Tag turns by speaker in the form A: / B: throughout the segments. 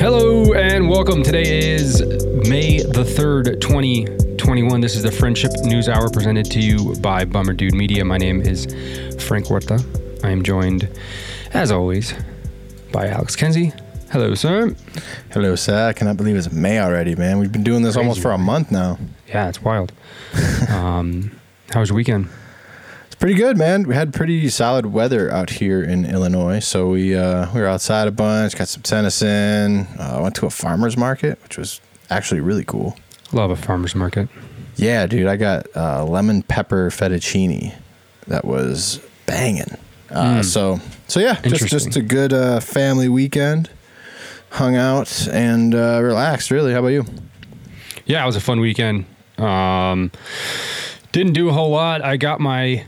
A: Hello and welcome. Today is May the 3rd, 2021. This is the Friendship News Hour presented to you by Bummer Dude Media. My name is Frank Huerta. I am joined, as always, by Alex Kenzie. Hello, sir.
B: Hello, sir. I cannot believe it's May already, man. We've been doing this
A: Crazy,
B: almost for a month now.
A: Yeah, it's wild. um, how was your weekend?
B: Pretty good, man. We had pretty solid weather out here in Illinois, so we uh, we were outside a bunch, got some tennis in. Uh, went to a farmers market, which was actually really cool.
A: Love a farmer's market.
B: Yeah, dude, I got uh, lemon pepper fettuccine. That was banging. Uh,
A: Mm.
B: So so yeah, just just a good uh, family weekend. Hung out and uh, relaxed. Really, how about you?
A: Yeah, it was a fun weekend. Um, didn't do a whole lot. I got my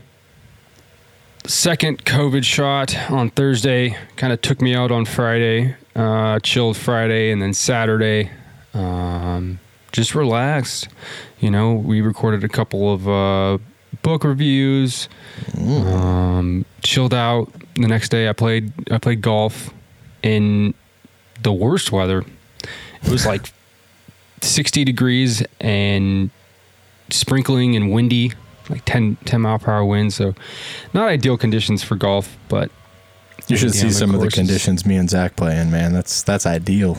A: second COVID shot on Thursday. Kind of took me out on Friday. Uh, chilled Friday and then Saturday. Um, just relaxed. You know, we recorded a couple of uh, book reviews. Um, chilled out. The next day, I played. I played golf in the worst weather. It was like 60 degrees and sprinkling and windy, like 10, 10 mile per hour wind. So, not ideal conditions for golf, but
B: You should see some of the conditions me and Zach play in, man. That's that's ideal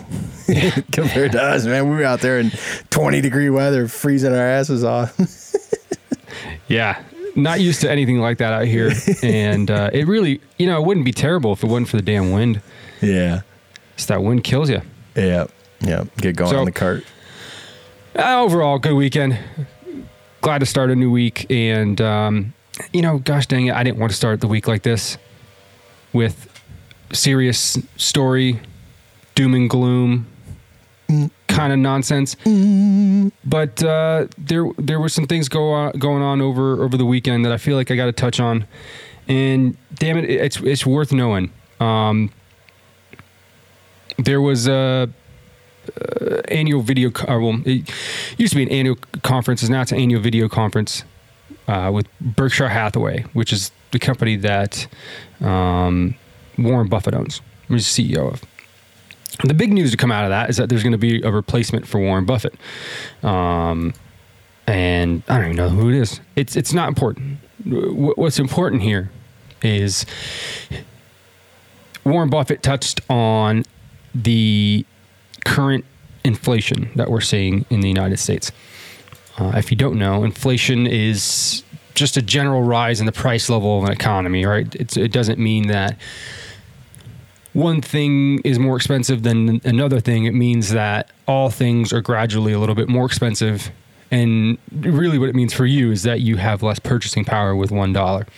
B: compared to us, man. We were out there in 20 degree weather, freezing our asses off.
A: yeah, not used to anything like that out here. and uh, it really, you know, it wouldn't be terrible if it wasn't for the damn wind.
B: yeah,
A: It's that wind kills you.
B: yeah, yeah. Get going
A: So-
B: on the cart.
A: Uh, overall, good weekend. Glad to start a new week. And, um, you know, gosh dang it, I didn't want to start the week like this with serious story, doom and gloom kind of nonsense. But uh, there there were some things go on, going on over over the weekend that I feel like I got to touch on. And damn it, it's it's worth knowing. Um, there was a annual video. Co- well, it used to be an annual conference. Is now it's an annual video conference uh, with Berkshire Hathaway, which is the company that um, Warren Buffett owns. He's CEO of. The big news to come out of that is that there's going to be a replacement for Warren Buffett, um, and I don't even know who it is. It's it's not important. Wh- What's important here is Warren Buffett touched on the current inflation that we're seeing in the United States. Uh, if you don't know, inflation is just a general rise in the price level of an economy, right? It's, it doesn't mean that one thing is more expensive than another thing. It means that all things are gradually a little bit more expensive. And really, what it means for you is that you have less purchasing power with $1.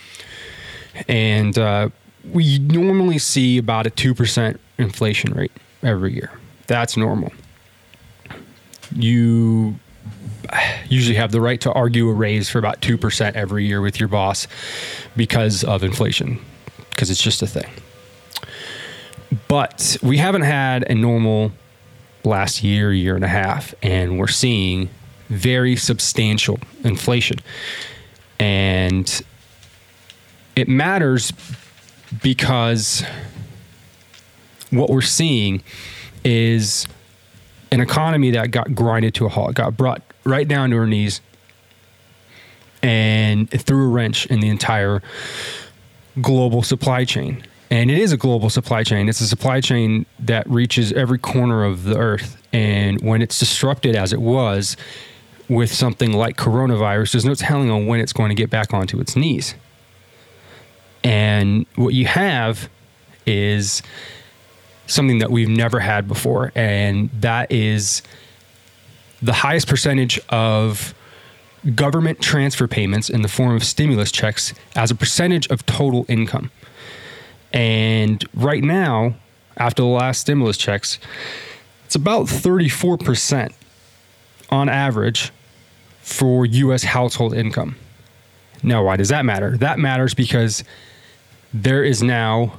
A: And uh, we normally see about a 2% inflation rate every year. That's normal. You usually have the right to argue a raise for about 2% every year with your boss because of inflation, because it's just a thing. But we haven't had a normal last year, year and a half, and we're seeing very substantial inflation. And it matters because what we're seeing is an economy that got grinded to a halt, got brought right down to her knees, and it threw a wrench in the entire global supply chain. And it is a global supply chain. It's a supply chain that reaches every corner of the earth. And when it's disrupted as it was with something like coronavirus, there's no telling on when it's going to get back onto its knees. And what you have is something that we've never had before, and that is the highest percentage of government transfer payments in the form of stimulus checks as a percentage of total income. And right now, after the last stimulus checks, it's about 34% on average for US household income. Now, why does that matter? That matters because there is now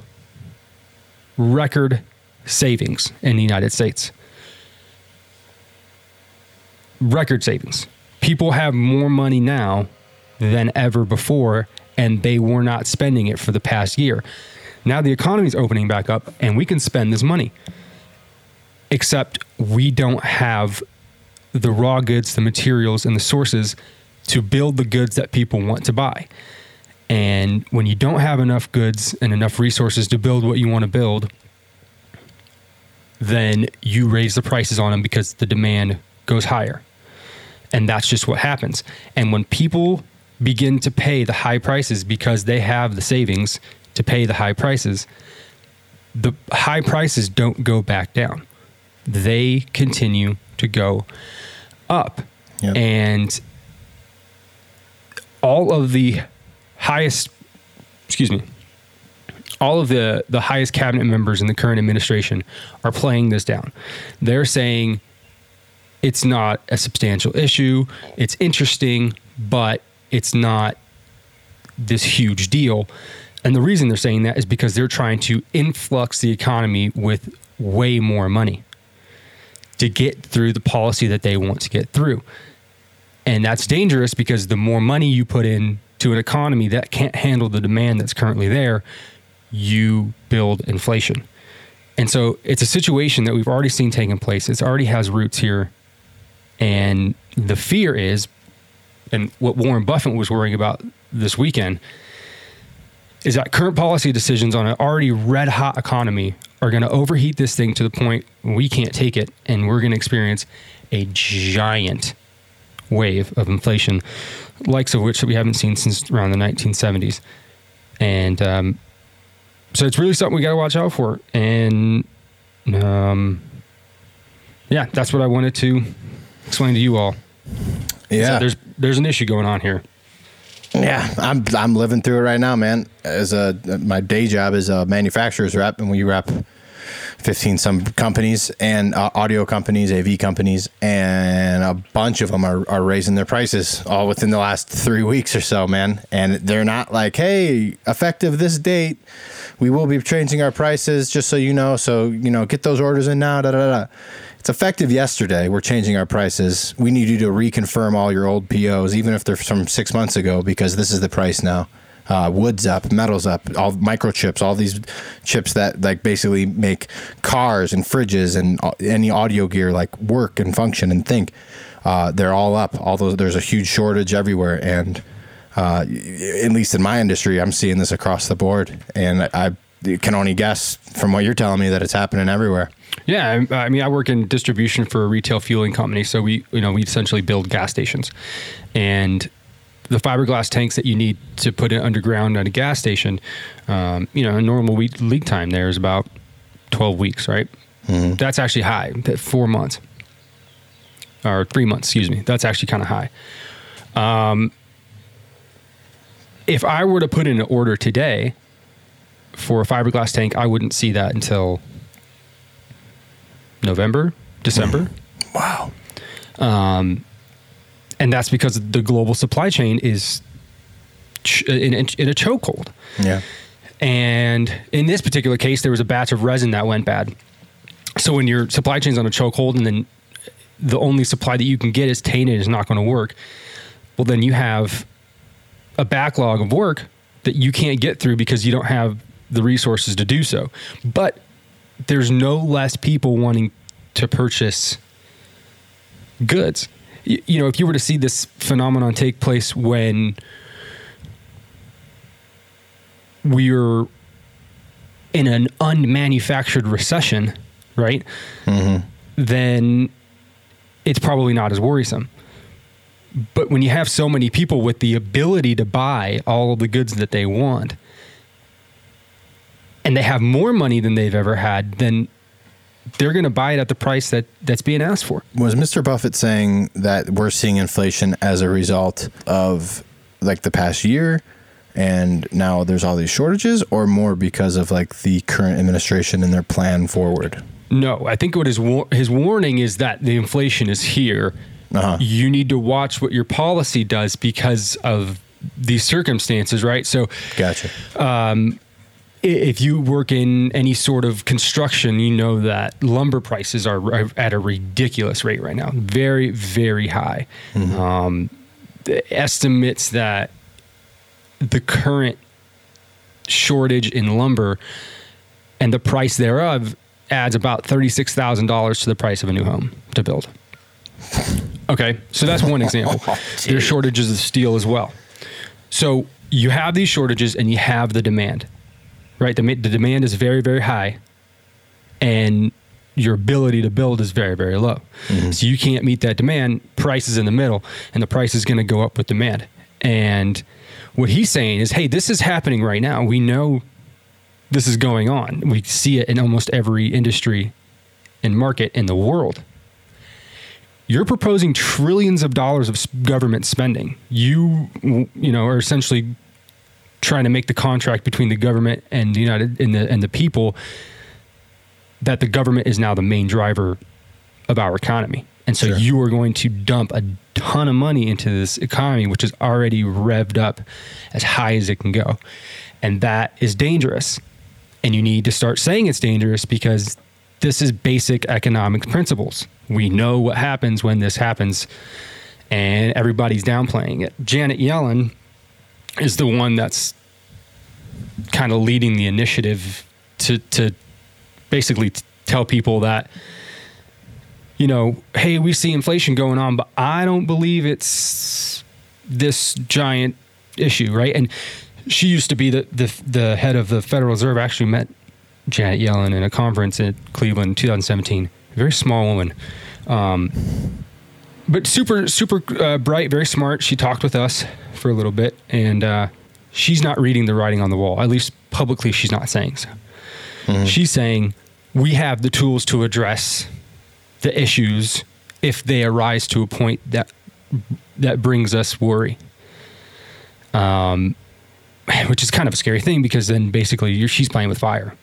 A: record savings in the United States. Record savings. People have more money now than ever before, and they were not spending it for the past year. Now the economy is opening back up, and we can spend this money. except we don't have the raw goods, the materials, and the sources to build the goods that people want to buy. And when you don't have enough goods and enough resources to build what you want to build, then you raise the prices on them because the demand goes higher. And that's just what happens. And when people begin to pay the high prices because they have the savings to pay the high prices, the high prices don't go back down. They continue to go up.
B: Yep.
A: And all of the highest, excuse me, all of the, the highest cabinet members in the current administration are playing this down. They're saying it's not a substantial issue, it's interesting, but it's not this huge deal. And the reason they're saying that is because they're trying to influx the economy with way more money to get through the policy that they want to get through. And that's dangerous because the more money you put in to an economy that can't handle the demand that's currently there, you build inflation. And so it's a situation that we've already seen taking place. It already has roots here. And the fear is, and what Warren Buffett was worrying about this weekend, is that current policy decisions on an already red hot economy are going to overheat this thing to the point we can't take it. And we're going to experience a giant wave of inflation, likes of which we haven't seen since around the 1970s. And um, so it's really something we got to watch out for. And um, yeah, that's what I wanted to explain to you all.
B: Yeah.
A: So there's there's an issue going on here.
B: Yeah, I'm I'm living through it right now, man. As a my day job is a manufacturer's rep, and we rep fifteen some companies and uh, audio companies, AV companies, and a bunch of them are, are raising their prices all within the last three weeks or so, man. And they're not like, hey, effective this date, we will be changing our prices, just so you know. So you know, get those orders in now. Da da da. It's effective yesterday. We're changing our prices. We need you to reconfirm all your old POs, even if they're from six months ago, because this is the price now. Uh, wood's up, metal's up, all microchips, all these chips that like basically make cars and fridges and uh, any audio gear like work and function and think. Uh, they're all up. All those there's a huge shortage everywhere, and uh, at least in my industry, I'm seeing this across the board, and I, I can only guess from what you're telling me that it's happening everywhere.
A: Yeah, I, mean, I work in distribution for a retail fueling company, so we, you know, we essentially build gas stations, and the fiberglass tanks that you need to put it underground at a gas station, um, you know, a normal week lead time there is about twelve weeks, right? That's actually high, four months or three months, excuse me. That's actually kind of high. Um, if I were to put in an order today for a fiberglass tank, I wouldn't see that until November, December.
B: Wow.
A: Um, and that's because the global supply chain is ch- in, in, in a chokehold.
B: Yeah.
A: And in this particular case, there was a batch of resin that went bad. So when your supply chain's on a chokehold and then the only supply that you can get is tainted, is not going to work. Well, then you have a backlog of work that you can't get through because you don't have the resources to do so. But there's no less people wanting to purchase goods. You, you know, if you were to see this phenomenon take place when we're in an unmanufactured recession, right? Mm-hmm. Then it's probably not as worrisome. But when you have so many people with the ability to buy all of the goods that they want, and they have more money than they've ever had, then they're going to buy it at the price that that's being asked for.
B: Was Mr. Buffett saying that we're seeing inflation as a result of like the past year and now there's all these shortages or more because of like the current administration and their plan forward?
A: No, I think what his war- his warning is that the inflation is here.
B: Uh-huh.
A: You need to watch what your policy does because of these circumstances, right? So
B: Gotcha.
A: i- if you work in any sort of construction, you know that lumber prices are at a ridiculous rate right now, very, very high. Um, the estimates that the current shortage in lumber and the price thereof adds about $36,000 to the price of a new home to build. Okay, so that's one example.
B: Oh,
A: There's shortages of steel as well. So you have these shortages and you have the demand, right? The, the demand is very, very high, and your ability to build is very, very low. Mm-hmm. So you can't meet that demand. Price is in the middle, and the price is going to go up with demand. And what he's saying is, hey, this is happening right now. We know this is going on. We see it in almost every industry and market in the world. You're proposing trillions of dollars of government spending. You, you know, are essentially trying to make the contract between the government and the United and the and the people that the government is now the main driver of our economy. And so
B: Sure.
A: you are going to dump a ton of money into this economy, which is already revved up as high as it can go. And that is dangerous. And you need to start saying it's dangerous because this is basic economic principles. We know what happens when this happens, and everybody's downplaying it. Janet Yellen is the one that's kind of leading the initiative to to basically t- tell people that you know, hey, we see inflation going on, but I don't believe it's this giant issue, right? And she used to be the the, the head of the Federal Reserve. Actually, met Janet Yellen in a conference in Cleveland 2017. Very small woman, um, but super super uh, bright, very smart. She talked with us for a little bit, and uh, she's not reading the writing on the wall. At least publicly, she's not saying so. She's saying we have the tools to address the issues if they arise to a point that that brings us worry. Um, which is kind of a scary thing because then basically you're, she's playing with fire.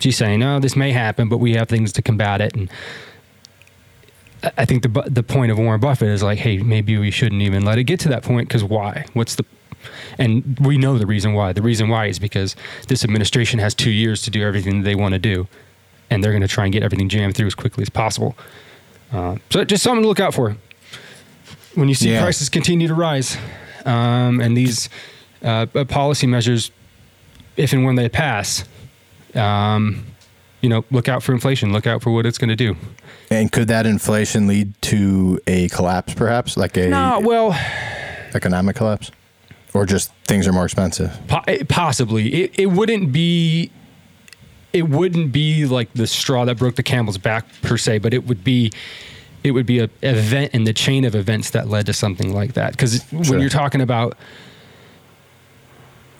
A: She's saying, "No, this may happen, but we have things to combat it." And I- think the the point of Warren Buffett is like, "Hey, maybe we shouldn't even let it get to that point because why? What's the?" And we know the reason why. The reason why is because this administration has two years to do everything they want to do, and they're going to try and get everything jammed through as quickly as possible. Uh, so just something to look out for when you see
B: Yeah.
A: prices continue to rise, um, and these uh, uh, policy measures, if and when they pass, um, you know, look out for inflation. Look out for what it's going to do.
B: And could that inflation lead to a collapse, perhaps, like a
A: No, well,
B: economic collapse, or just things are more expensive?
A: eh, possibly it, it wouldn't be. It wouldn't be like the straw that broke the camel's back per se, but it would be. It would be a event in the chain of events that led to something like that. Because
B: Sure.
A: when you're talking about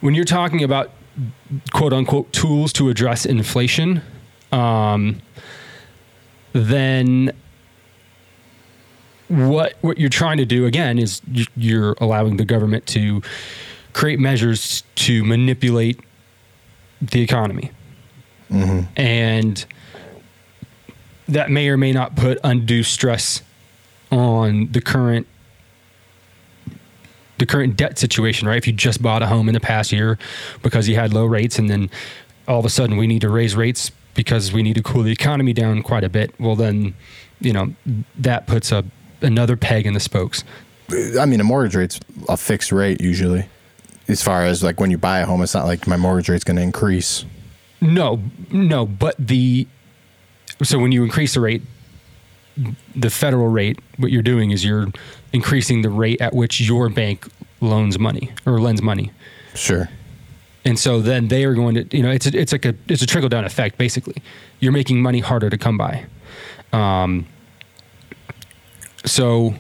A: when you're talking about quote unquote tools to address inflation, um, then what what you're trying to do again is you- you're allowing the government to create measures to manipulate the economy, and that may or may not put undue stress on the current the current debt situation, right? If you just bought a home in the past year because you had low rates and then all of a sudden we need to raise rates because we need to cool the economy down quite a bit, well then, you know, that puts a another peg in the spokes.
B: I mean, a mortgage rate's a fixed rate usually. As far as like when you buy a home, it's not like my mortgage rate's going to increase.
A: No, no, but the so when you increase the rate, the federal rate, what you're doing is you're increasing the rate at which your bank loans money or lends money.
B: Sure.
A: and so then they are going to you know it's a, it's like a it's a trickle down effect basically you're making money harder to come by um so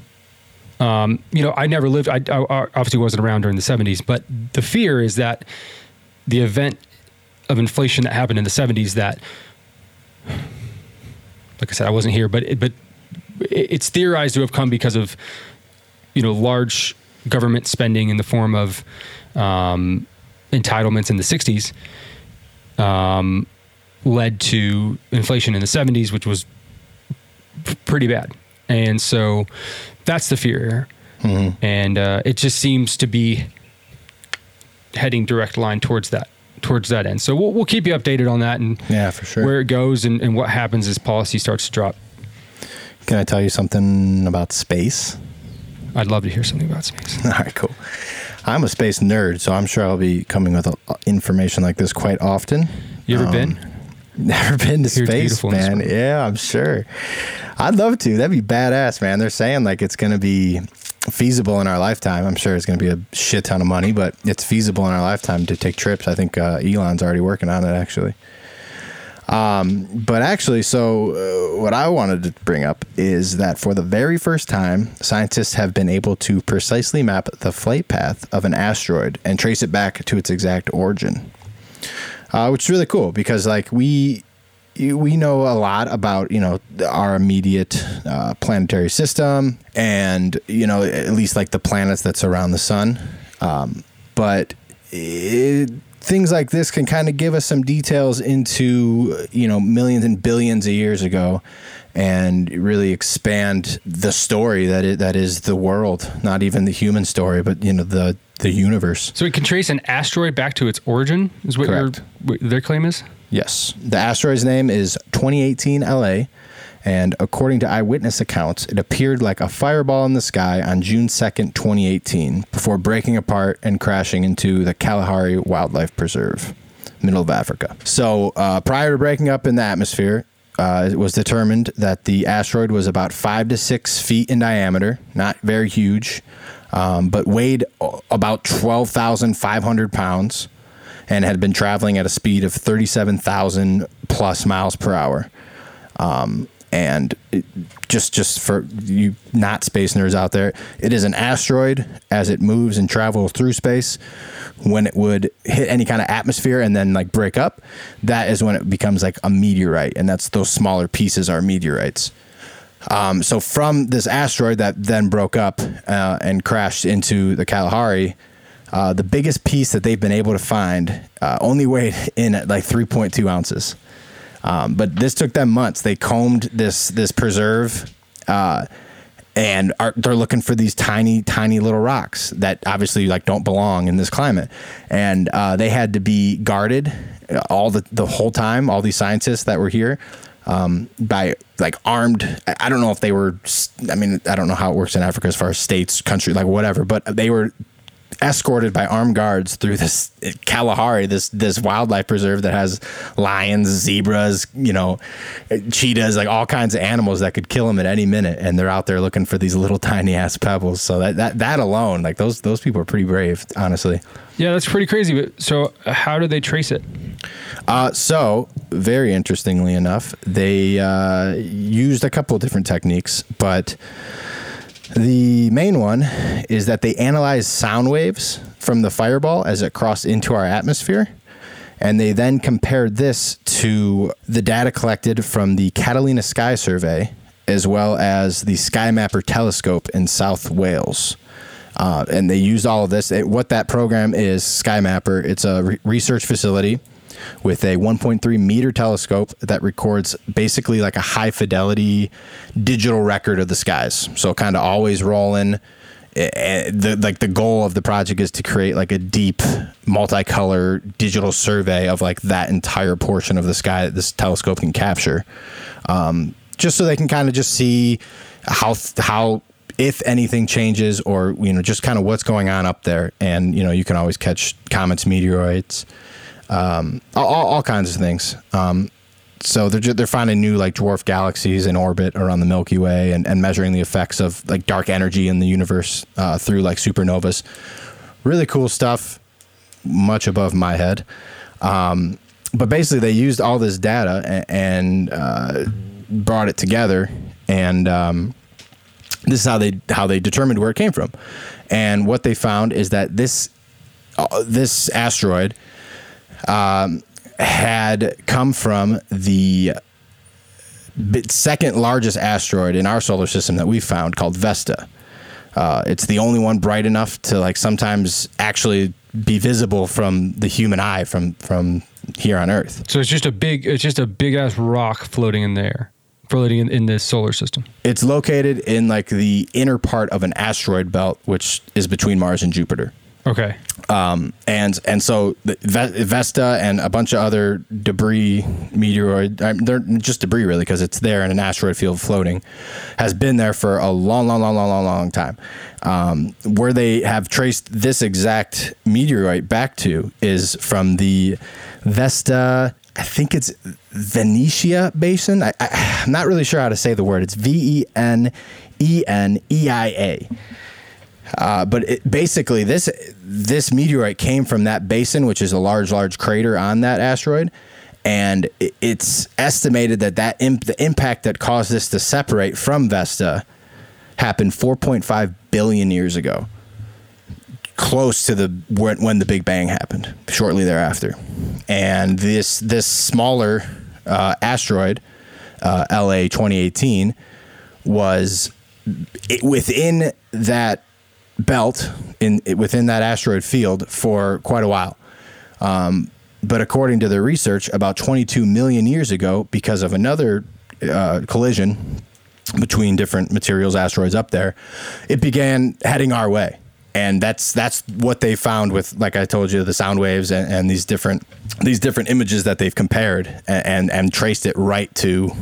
A: um you know i never lived I, I obviously wasn't around during the 70s but the fear is that the event of inflation that happened in the 70s that like i said i wasn't here but but it's theorized to have come because of you know large government spending in the form of um, entitlements in the 60s um, led to inflation in the 70s, which was p- pretty bad. And so that's the fear. And uh, it just seems to be heading direct line towards that towards that end. So we'll, we'll keep you updated on that and
B: Yeah, for sure.
A: where it goes and, and what happens as policy starts to drop.
B: Can I tell you something about space?
A: I'd love to hear something about space.
B: All right, cool. I'm a space nerd, so I'm sure I'll be coming with information like this quite often.
A: You ever
B: Um,
A: been?
B: Never been to space,
A: beautiful in the
B: man. Yeah, I'm sure. I'd love to. That'd be badass, man. They're saying like it's going to be feasible in our lifetime. I'm sure it's going to be a shit ton of money, but it's feasible in our lifetime to take trips. I think uh, Elon's already working on it, actually. Um, but actually, so uh, what I wanted to bring up is that for the very first time, scientists have been able to precisely map the flight path of an asteroid and trace it back to its exact origin. Uh, which is really cool because like we we know a lot about you know our immediate uh, planetary system and you know at least like the planets that surround the sun. Um, but it, things like this can kind of give us some details into you know millions and billions of years ago and really expand the story that it, that is the world not even the human story but you know the the universe
A: So we can trace an asteroid back to its origin. Is what, your, what their claim is?
B: Yes. The asteroid's name is 2018 LA, and according to eyewitness accounts, it appeared like a fireball in the sky on June 2nd, 2018, before breaking apart and crashing into the Kalahari Wildlife Preserve, middle of Africa. So, uh, prior to breaking up in the atmosphere, uh, it was determined that the asteroid was about five to six feet in diameter, not very huge, um, but weighed about 12,500 pounds and had been traveling at a speed of 37,000 plus miles per hour. Um, and it, just just for you not space nerds out there, it is an asteroid as it moves and travels through space. When it would hit any kind of atmosphere and then like break up, that is when it becomes like a meteorite, and that's those smaller pieces are meteorites. Um, so from this asteroid that then broke up uh, and crashed into the Kalahari, uh, the biggest piece that they've been able to find uh, only weighed in at like 3.2 ounces. Um, but this took them months. They combed this this preserve, uh, and are, they're looking for these tiny, tiny little rocks that obviously like don't belong in this climate. And uh, they had to be guarded uh, all the the whole time. All these scientists that were here um, by like armed. I- I don't know if they were. I mean, I don't know how it works in Africa as far as states, country, like whatever. But they were escorted by armed guards through this Kalahari, this this wildlife preserve that has lions, zebras, you know, cheetahs, like all kinds of animals that could kill them at any minute, and they're out there looking for these little tiny ass pebbles. So that that that alone, like those those people are pretty brave, honestly.
A: Yeah, that's pretty crazy. But so, how do they trace it?
B: Uh, so, very interestingly enough, they uh, used a couple of different techniques, but the main one is that they analyzed sound waves from the fireball as it crossed into our atmosphere. And they then compared this to the data collected from the Catalina Sky Survey, as well as the Sky Mapper telescope in South Wales. Uh, and they used all of this. It- what that program is, Sky Mapper, it's a re- research facility with a 1.3 meter telescope that records basically like a high fidelity digital record of the skies. So kind of always rolling. Eh, eh, The like the goal of the project is to create like a deep multicolor digital survey of like that entire portion of the sky that this telescope can capture. Um, just so they can kind of just see how how if anything changes or you know just kind of what's going on up there and you know you can always catch comets meteoroids um, all, all kinds of things. Um, so they're ju- they're finding new like dwarf galaxies in orbit around the Milky Way and, and measuring the effects of like dark energy in the universe uh, through like supernovas. Really cool stuff, much above my head. Um, but basically, they used all this data and, and uh, brought it together, and um, this is how they how they determined where it came from. And what they found is that this uh, this asteroid um, had come from the second largest asteroid in our solar system that we found called Vesta. Uh, it's the only one bright enough to like sometimes actually be visible from the human eye from from here on Earth.
A: So it's just a big, it's just a big ass rock floating in there, floating in, in this solar system.
B: It's located in like the inner part of an asteroid belt, which is between Mars and Jupiter.
A: Okay.
B: Um, and and so Vesta and a bunch of other debris, meteoroid, they're just debris really because it's there in an asteroid field floating, has been there for a long, long, long, long, long, long time. Um, where they have traced this exact meteorite back to is from the Vesta I think it's Venetia Basin. I, I, I'm not really sure how to say the word. It's V E N E N E I A. Uh, but it, basically, this this meteorite came from that basin, which is a large, large crater on that asteroid, and it's estimated that that imp, the impact that caused this to separate from Vesta happened 4.5 billion years ago, close to the when, when the Big Bang happened, shortly thereafter, and this this smaller uh, asteroid, uh, LA 2018, was it, within that belt in within that asteroid field for quite a while. Um, but according to their research, about 22 million years ago, because of another uh, collision between different materials, asteroids up there, it began heading our way. And that's that's what they found with, like I told you, the sound waves and, and these different these different images that they've compared and, and, and traced it right to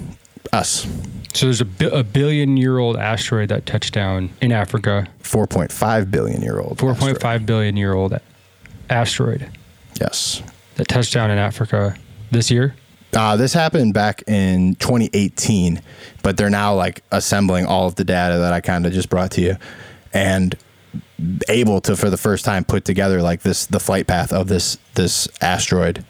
B: us.
A: So there's a, bi- a billion year old asteroid that touched down in Africa.
B: 4.5 billion year old.
A: Four point five billion year old asteroid
B: Yes.
A: that touched down in Africa this year.
B: Uh, this happened back in 2018, but they're now like assembling all of the data that I kind of just brought to you, and able to for the first time put together like this the flight path of this this asteroid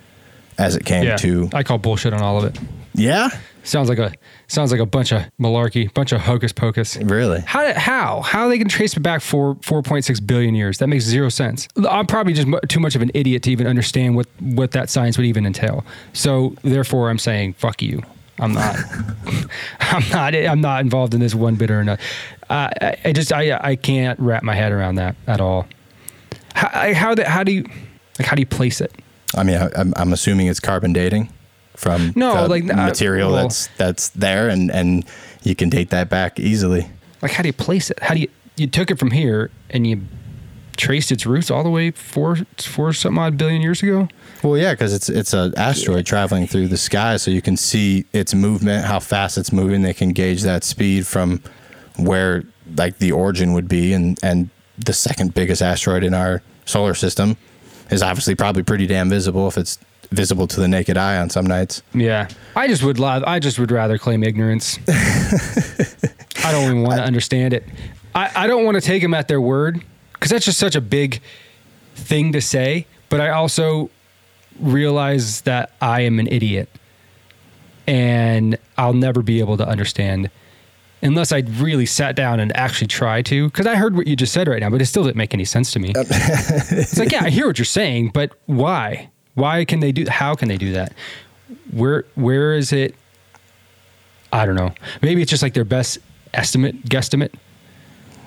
B: as it came
A: Yeah,
B: to.
A: I call bullshit on all of it.
B: Yeah,
A: Sounds like a sounds like a bunch of malarkey, bunch of hocus pocus.
B: really.
A: How how how they can trace it back for 4.6 billion years? That makes zero sense. I'm probably just too much of an idiot to even understand what what that science would even entail. So therefore, I'm saying fuck you. I'm not. I'm not. I'm not involved in this one bit or another. Uh, I, I just I I can't wrap my head around that at all. How how the, how do you like how do you place it?
B: I mean, I, I'm, I'm assuming it's carbon dating from
A: No, like, uh,
B: material
A: well-
B: that's that's there, and and you can date that back easily.
A: Like how do you place it? How do you you took it from here and you traced its roots all the way four four some odd billion years ago?
B: Well, yeah, because it's it's an asteroid traveling through the sky, so you can see its movement, how fast it's moving. They can gauge that speed from where like the origin would be, and and the second biggest asteroid in our solar system is obviously probably pretty damn visible if it's visible to the naked eye on some nights.
A: Yeah, I just would love. I just would rather claim ignorance. I don't even want to understand it. I, I don't want to take them at their word because that's just such a big thing to say. But I also realize that I am an idiot, and I'll never be able to understand unless I really sat down and actually try to. Because I heard what you just said right now, but it still didn't make any sense to me. it's like, yeah, I hear what you're saying, but why? Why can they do? How can they do that? Where where is it? I don't know. Maybe it's just like their best estimate, guesstimate.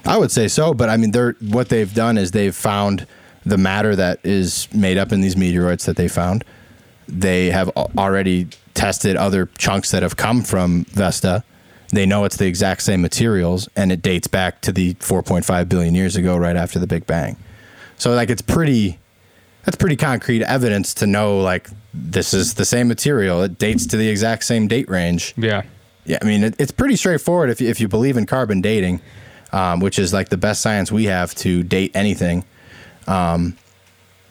B: I would say so, but I mean, they're what they've done is they've found the matter that is made up in these meteoroids that they found. They have already tested other chunks that have come from Vesta. They know it's the exact same materials, and it dates back to the 4.5 billion years ago, right after the Big Bang. So, like, it's pretty. That's pretty concrete evidence to know, like, this is the same material. It dates to the exact same date range.
A: Yeah.
B: Yeah, I mean, it, it's pretty straightforward if you, if you believe in carbon dating, um, which is like the best science we have to date anything. Um,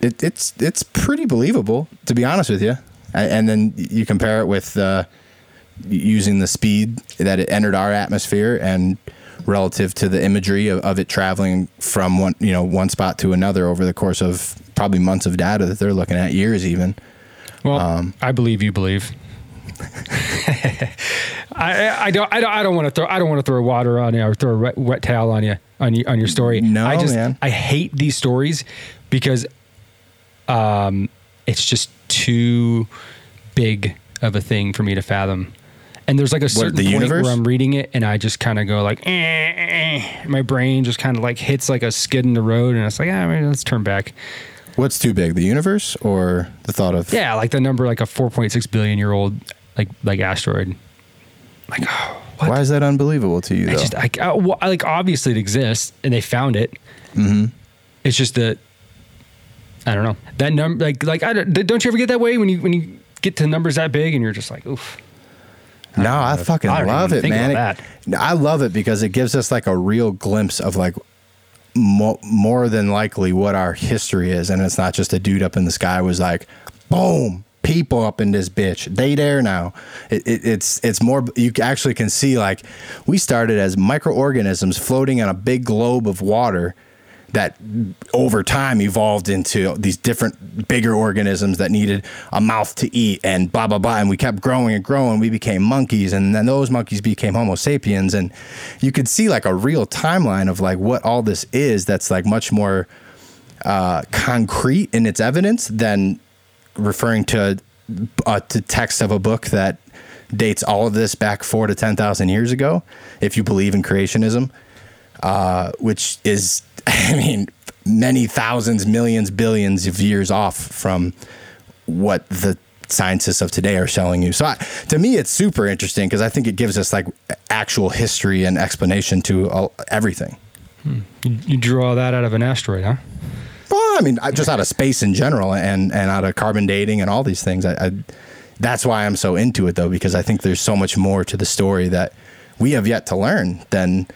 B: it, it's it's pretty believable, to be honest with you. A- And then you compare it with uh, using the speed that it entered our atmosphere and relative to the imagery of, of it traveling from one you know one spot to another over the course of probably months of data that they're looking at, years even.
A: Well, I believe you believe. I, I don't I don't I don't want to throw I don't want to throw water on you or throw a wet, wet towel on you on you on your story.
B: No,
A: I just
B: man.
A: I hate these stories because um it's just too big of a thing for me to fathom. And there's like a certain
B: the
A: point
B: universe?
A: where I'm reading it and I just kind of go like, eh, eh, eh. my brain just kind of like hits like a skid in the road and it's like, ah, let's turn back.
B: What's too big, the universe or the thought of
A: Yeah, like the number like a 4.6 billion year old like like asteroid. Like, oh, what?
B: Why is that unbelievable to you? Though?
A: I just I, I- well, I- like obviously it exists and they found it. Mm-hmm. It's just that I don't know that number. Like like I don't, don't you ever get that way when you when you get to numbers that big and you're just like oof.
B: no, I fucking
A: I
B: love it, man. It- I love it because it gives us like a real glimpse of like mo- more than likely what our history is, and it's not just a dude up in the sky was like, boom, people up in this bitch. They there now. It, it, it's it's more. You actually can see like we started as microorganisms floating on a big globe of water that over time evolved into these different bigger organisms that needed a mouth to eat and blah blah blah. And we kept growing and growing. We became monkeys. And then those monkeys became homo sapiens. And you could see like a real timeline of like what all this is that's like much more uh, concrete in its evidence than referring to uh, to text of a book that dates all of this back four to ten thousand years ago, if you believe in creationism, uh, which is, I mean, many thousands, millions, billions of years off from what the scientists of today are showing you. So I, to me, it's super interesting because I think it gives us like actual history and explanation to all, everything. Hmm.
A: You, you draw that out of an asteroid, huh?
B: Well, I mean, just out of space in general, and and out of carbon dating and all these things. I, I that's why I'm so into it, though, because I think there's so much more to the story that we have yet to learn than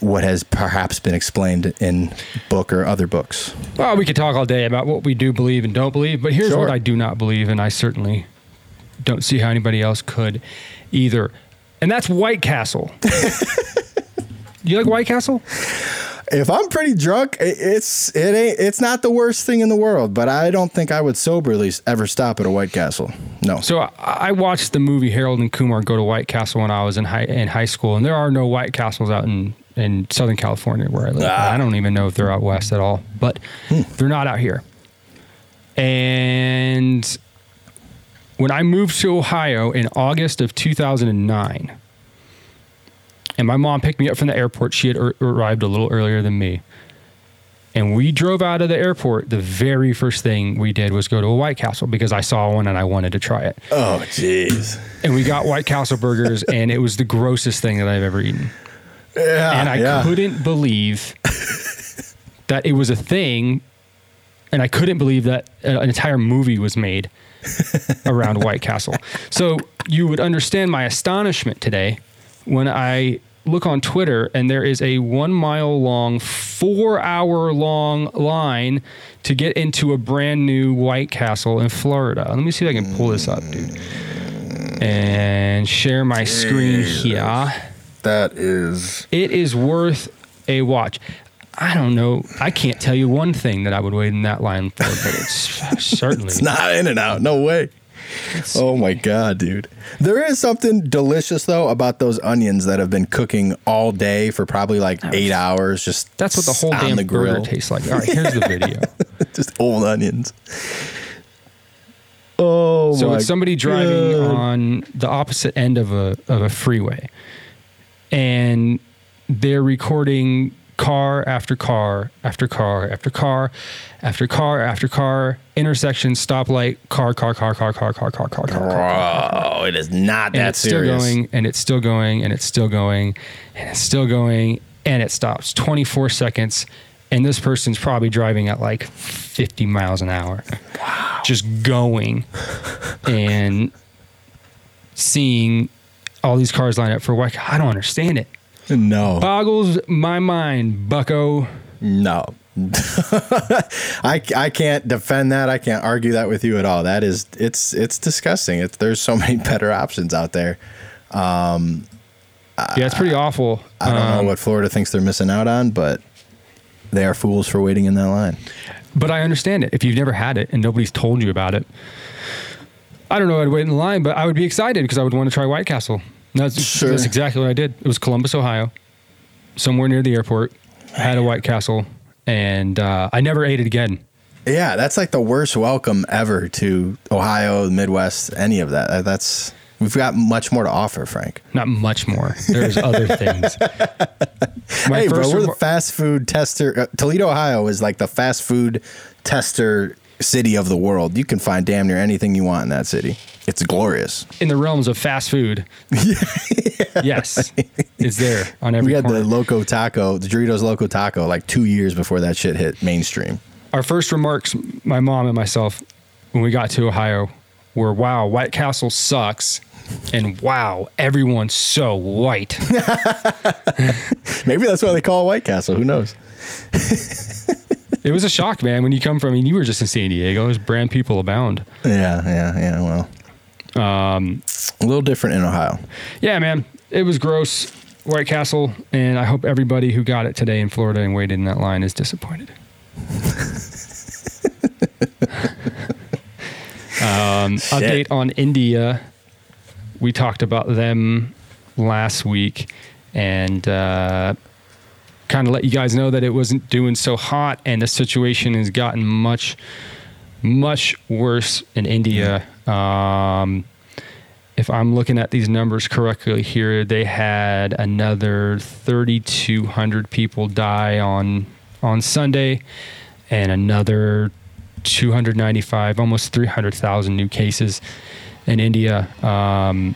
B: what has perhaps been explained in book or other books.
A: Well, we could talk all day about what we do believe and don't believe, but here's
B: Sure.
A: what I do not believe, and I certainly don't see how anybody else could either. And that's White Castle. you like White Castle?
B: If I'm pretty drunk, it's it ain't it's not the worst thing in the world, but I don't think I would soberly ever stop at a White Castle. No.
A: So I, I watched the movie Harold and Kumar go to White Castle when I was in high in high school, and there are no White Castles out in in Southern California where I live.
B: Ah.
A: I don't even know if they're out west at all, but they're not out here. And when I moved to Ohio in August of 2009, and my mom picked me up from the airport, she had ar- arrived a little earlier than me. And we drove out of the airport. The very first thing we did was go to a White Castle because I saw one and I wanted to try it.
B: oh, jeez.
A: And we got White Castle burgers, and it was the grossest thing that I've ever eaten.
B: Yeah.
A: And I
B: yeah.
A: couldn't believe that it was a thing, and I couldn't believe that uh, an entire movie was made around White Castle. So you would understand my astonishment today when I look on Twitter and there is a one mile long, four hour long line to get into a brand new White Castle in Florida. Let me see if I can pull this up, dude. And share my screen here.
B: That is
A: It is worth a watch. I don't know. I can't tell you one thing that I would wait in that line for, but it's certainly
B: It's not in and out. No way. Oh my god, dude. There is something delicious though about those onions that have been cooking all day for probably like eight hours. Just
A: That's what the whole
B: on
A: damn
B: the
A: burger
B: grill.
A: tastes like. All right, here's the video.
B: just old onions. Oh
A: so
B: my
A: it's somebody driving
B: God.
A: on the opposite end of a of a freeway, and they're recording car after car after car after car after car after car intersection stoplight car car car car car car car car car car
B: Oh, it is not that
A: it's
B: serious.
A: still going and it's still going and it's still going and it's still going and it stops 24 seconds and this person's probably driving at like 50 miles an hour wow just going and seeing all these cars line up for what i don't understand it
B: No,
A: boggles my mind bucko
B: no. I, I can't defend that. I can't argue that with you at all. That is it's it's disgusting. It's there's so many better options out there.
A: yeah it's pretty awful
B: I don't
A: Um,
B: know what Florida thinks they're missing out on, but they are fools for waiting in that line.
A: But I understand it. If you've never had it and nobody's told you about it, I don't know. I'd wait in line, but I would be excited because I would want to try White Castle. That's,
B: Sure.
A: that's exactly what I did. It was Columbus, Ohio, somewhere near the airport. Had a White Castle, and uh, I never ate it again.
B: Yeah, that's like the worst welcome ever to Ohio, the Midwest, any of that. That's we've got much more to offer, Frank.
A: Not much more. There's other things. My
B: hey, bro, we're the fast food tester. Uh, Toledo, Ohio, is like the fast food tester city of the world. You can find damn near anything you want in that city. It's glorious.
A: in the realms of fast food. Yes, it's there on every
B: We had
A: corner.
B: the Loco Taco, the Doritos Loco Taco, like two years before that shit hit mainstream.
A: our first remarks, my mom and myself, when we got to Ohio, were "Wow, White Castle sucks," and "Wow, everyone's so white."
B: Maybe that's why they call it White Castle. Who knows?
A: it was a shock, man. When you come from, I mean, you were just in San Diego. There's brand people abound.
B: Yeah, yeah, yeah. Well, um, a little different in Ohio.
A: Yeah, man. It was gross. White Castle, and I hope everybody who got it today in Florida and waited in that line is disappointed. um, update on India. We talked about them last week, and uh, kind of let you guys know that it wasn't doing so hot, and the situation has gotten much, much worse in India. Um, if I'm looking at these numbers correctly here, they had another 3,200 people die on on Sunday, and another 295, almost 300,000 new cases in India. Um,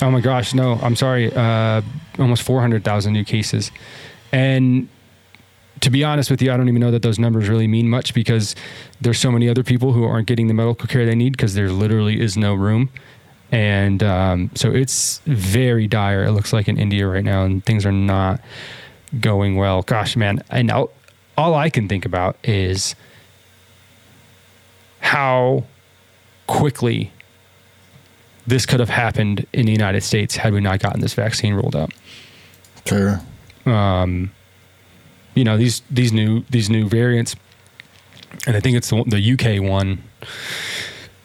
A: oh my gosh, no, I'm sorry, uh, almost 400,000 new cases, and to be honest with you, I don't even know that those numbers really mean much because there's so many other people who aren't getting the medical care they need because there literally is no room. And um, so it's very dire, it looks like in India right now, and things are not going well. Gosh, man. And all, all I can think about is how quickly this could have happened in the United States had we not gotten this vaccine rolled out.
B: Sure. Um,
A: you know these these new these new variants, and I think it's the, the UK one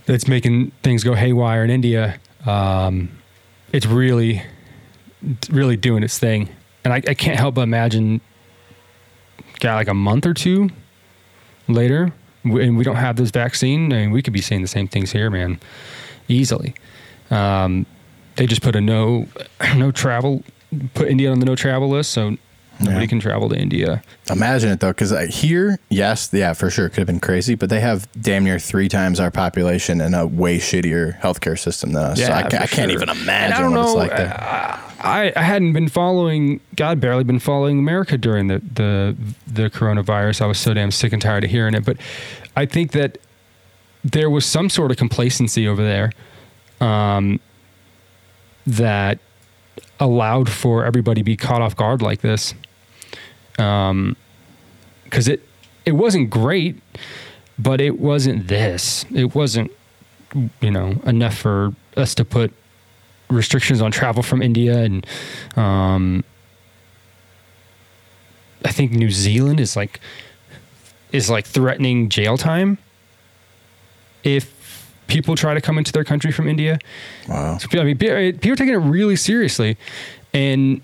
A: that's making things go haywire in India. Um, it's really, really doing its thing, and I, I can't help but imagine, got like a month or two later, and we don't have this vaccine. I mean, we could be saying the same things here, man, easily. Um, they just put a no, no travel, put India on the no travel list, so Nobody yeah. can travel to India.
B: Imagine it though, because here, yes, yeah, for sure, could have been crazy, but they have damn near three times our population and a way shittier healthcare system than us. Yeah, so I, I can't even imagine I don't what know, it's like there.
A: I, I hadn't been following, God, barely been following America during the, the the coronavirus. I was so damn sick and tired of hearing it. But I think that there was some sort of complacency over there um, that allowed for everybody to be caught off guard like this. Um, because it it wasn't great, but it wasn't this. It wasn't you know enough for us to put restrictions on travel from India and um, I think New Zealand is like is like threatening jail time if people try to come into their country from India. Wow. So, I mean, people are taking it really seriously, and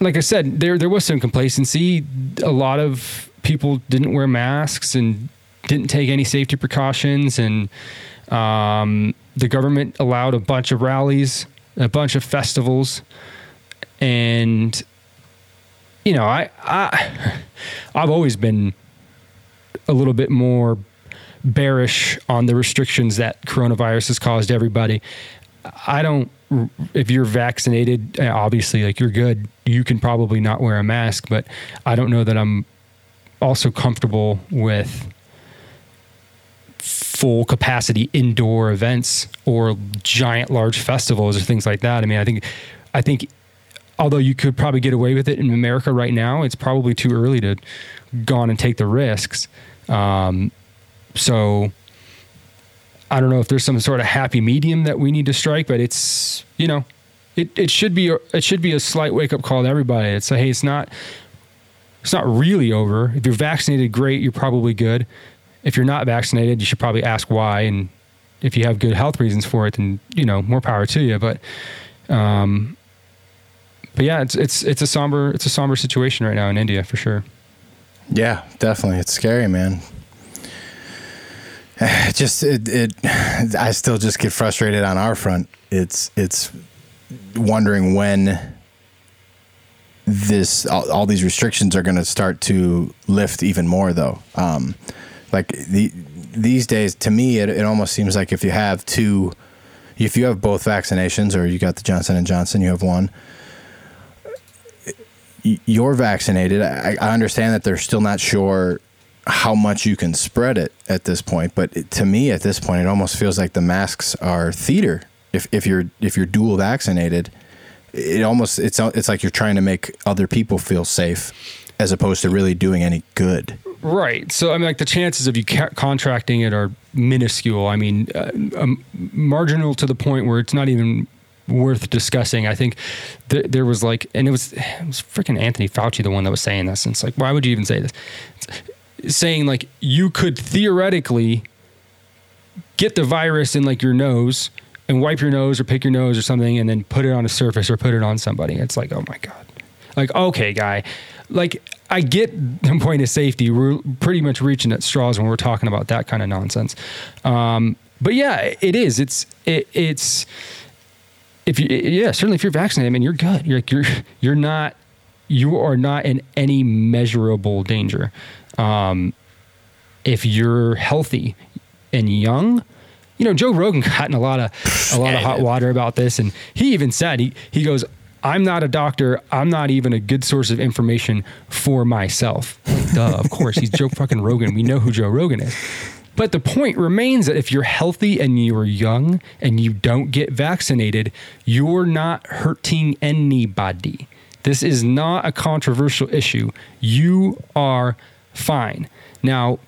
A: like I said, there there was some complacency. A lot of people didn't wear masks and didn't take any safety precautions, and um, the government allowed a bunch of rallies, a bunch of festivals, and you know, I I I've always been a little bit more bearish on the restrictions that coronavirus has caused everybody. I don't if you're vaccinated, uh, obviously, like you're good, you can probably not wear a mask, but I don't know that I'm also comfortable with full capacity indoor events or giant large festivals or things like that. I mean, I think, I think, although you could probably get away with it in America right now, it's probably too early to go on and take the risks. Um, so I don't know if there's some sort of happy medium that we need to strike, but it's you know, it, it should be it should be a slight wake up call to everybody. It's like, hey, it's not it's not really over. If you're vaccinated, great, you're probably good. If you're not vaccinated, you should probably ask why, and if you have good health reasons for it, then you know more power to you. But um, but yeah, it's it's it's a somber it's a somber situation right now in India for sure.
B: Yeah, definitely, it's scary, man. just it, it I still just get frustrated on our front. It's it's wondering when this all, all these restrictions are going to start to lift even more though. Um, like the these days to me it, it almost seems like if you have two if you have both vaccinations or you got the Johnson and Johnson, you have one you're vaccinated. I, I understand that they're still not sure how much you can spread it at this point. But it, to me, at this point, it almost feels like the masks are theater. If if you're if you're dual vaccinated, it almost it's it's like you're trying to make other people feel safe. as opposed to really doing any good.
A: Right. So, I mean, like the chances of you ca- contracting it are minuscule. I mean, uh, um, marginal to the point where it's not even worth discussing. I think th- there was like, and it was, it was freaking Anthony Fauci, the one that was saying this. And it's like, why would you even say this? It's saying like you could theoretically get the virus in like your nose and wipe your nose or pick your nose or something and then put it on a surface or put it on somebody. It's like, oh my God. Like, okay, guy. Like, I get the point of safety. We're pretty much reaching at straws when we're talking about that kind of nonsense. Um, but yeah, it is. It's it, it's if you yeah certainly if you're vaccinated, I mean you're good. You're like, you're you're not you are not in any measurable danger. Um, if you're healthy and young, you know Joe Rogan got in a lot of a lot of hot water about this, and he even said he he goes. I'm not a doctor. I'm not even a good source of information for myself. Duh, of course. He's Joe fucking Rogan. We know who Joe Rogan is. But the point remains that if you're healthy and you're young and you don't get vaccinated, you're not hurting anybody. This is not a controversial issue. You are fine. Now,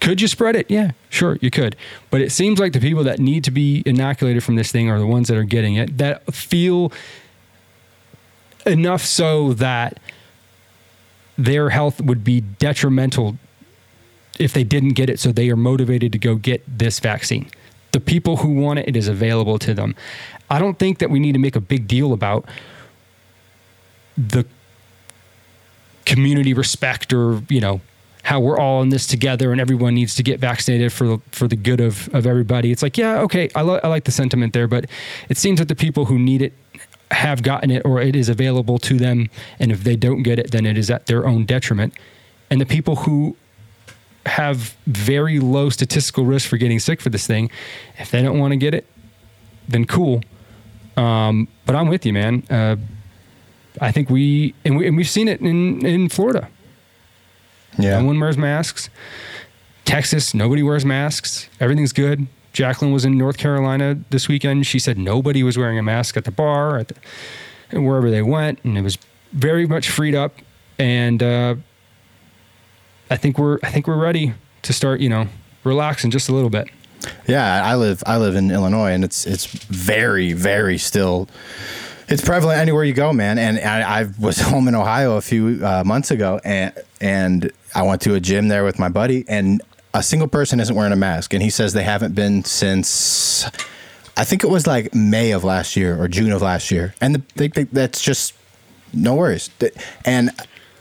A: could you spread it? Yeah, sure, you could. But it seems like the people that need to be inoculated from this thing are the ones that are getting it, that feel enough so that their health would be detrimental if they didn't get it, so they are motivated to go get this vaccine. The people who want it, it is available to them. I don't think that we need to make a big deal about the community respect or, you know, how we're all in this together and everyone needs to get vaccinated for the, for the good of, of everybody. It's like, yeah, okay, I, lo- I like the sentiment there, but it seems that the people who need it have gotten it or it is available to them. And if they don't get it, then it is at their own detriment. And the people who have very low statistical risk for getting sick for this thing. If they don't want to get it, then cool. Um, but I'm with you, man. Uh, I think we and, we and we've seen it in in Florida.
B: Yeah.
A: No one wears masks. Texas, nobody wears masks. Everything's good. Jacqueline was in North Carolina this weekend. She said nobody was wearing a mask at the bar, at the, wherever they went, and it was very much freed up. And uh, I think we're I think we're ready to start, you know, relaxing just a little bit.
B: Yeah, I live I live in Illinois, and it's it's very very still. It's prevalent anywhere you go, man. And I, I was home in Ohio a few uh, months ago, and and I went to a gym there with my buddy, and a single person isn't wearing a mask, and he says they haven't been since I think it was like May of last year or June of last year, and the, they, they, that's just no worries. And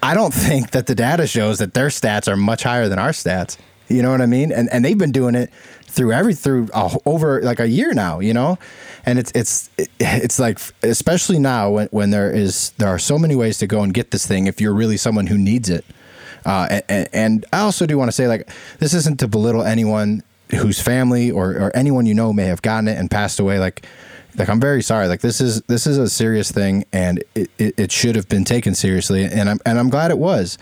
B: I don't think that the data shows that their stats are much higher than our stats. You know what I mean? And and they've been doing it through every through over like a year now. You know, and it's it's it's like especially now when when there is there are so many ways to go and get this thing if you're really someone who needs it. Uh, and, and I also do want to say like this isn't to belittle anyone whose family or, or anyone you know may have gotten it and passed away. Like like I'm very sorry. Like this is this is a serious thing, and it, it, it should have been taken seriously, and I'm and I'm glad it was.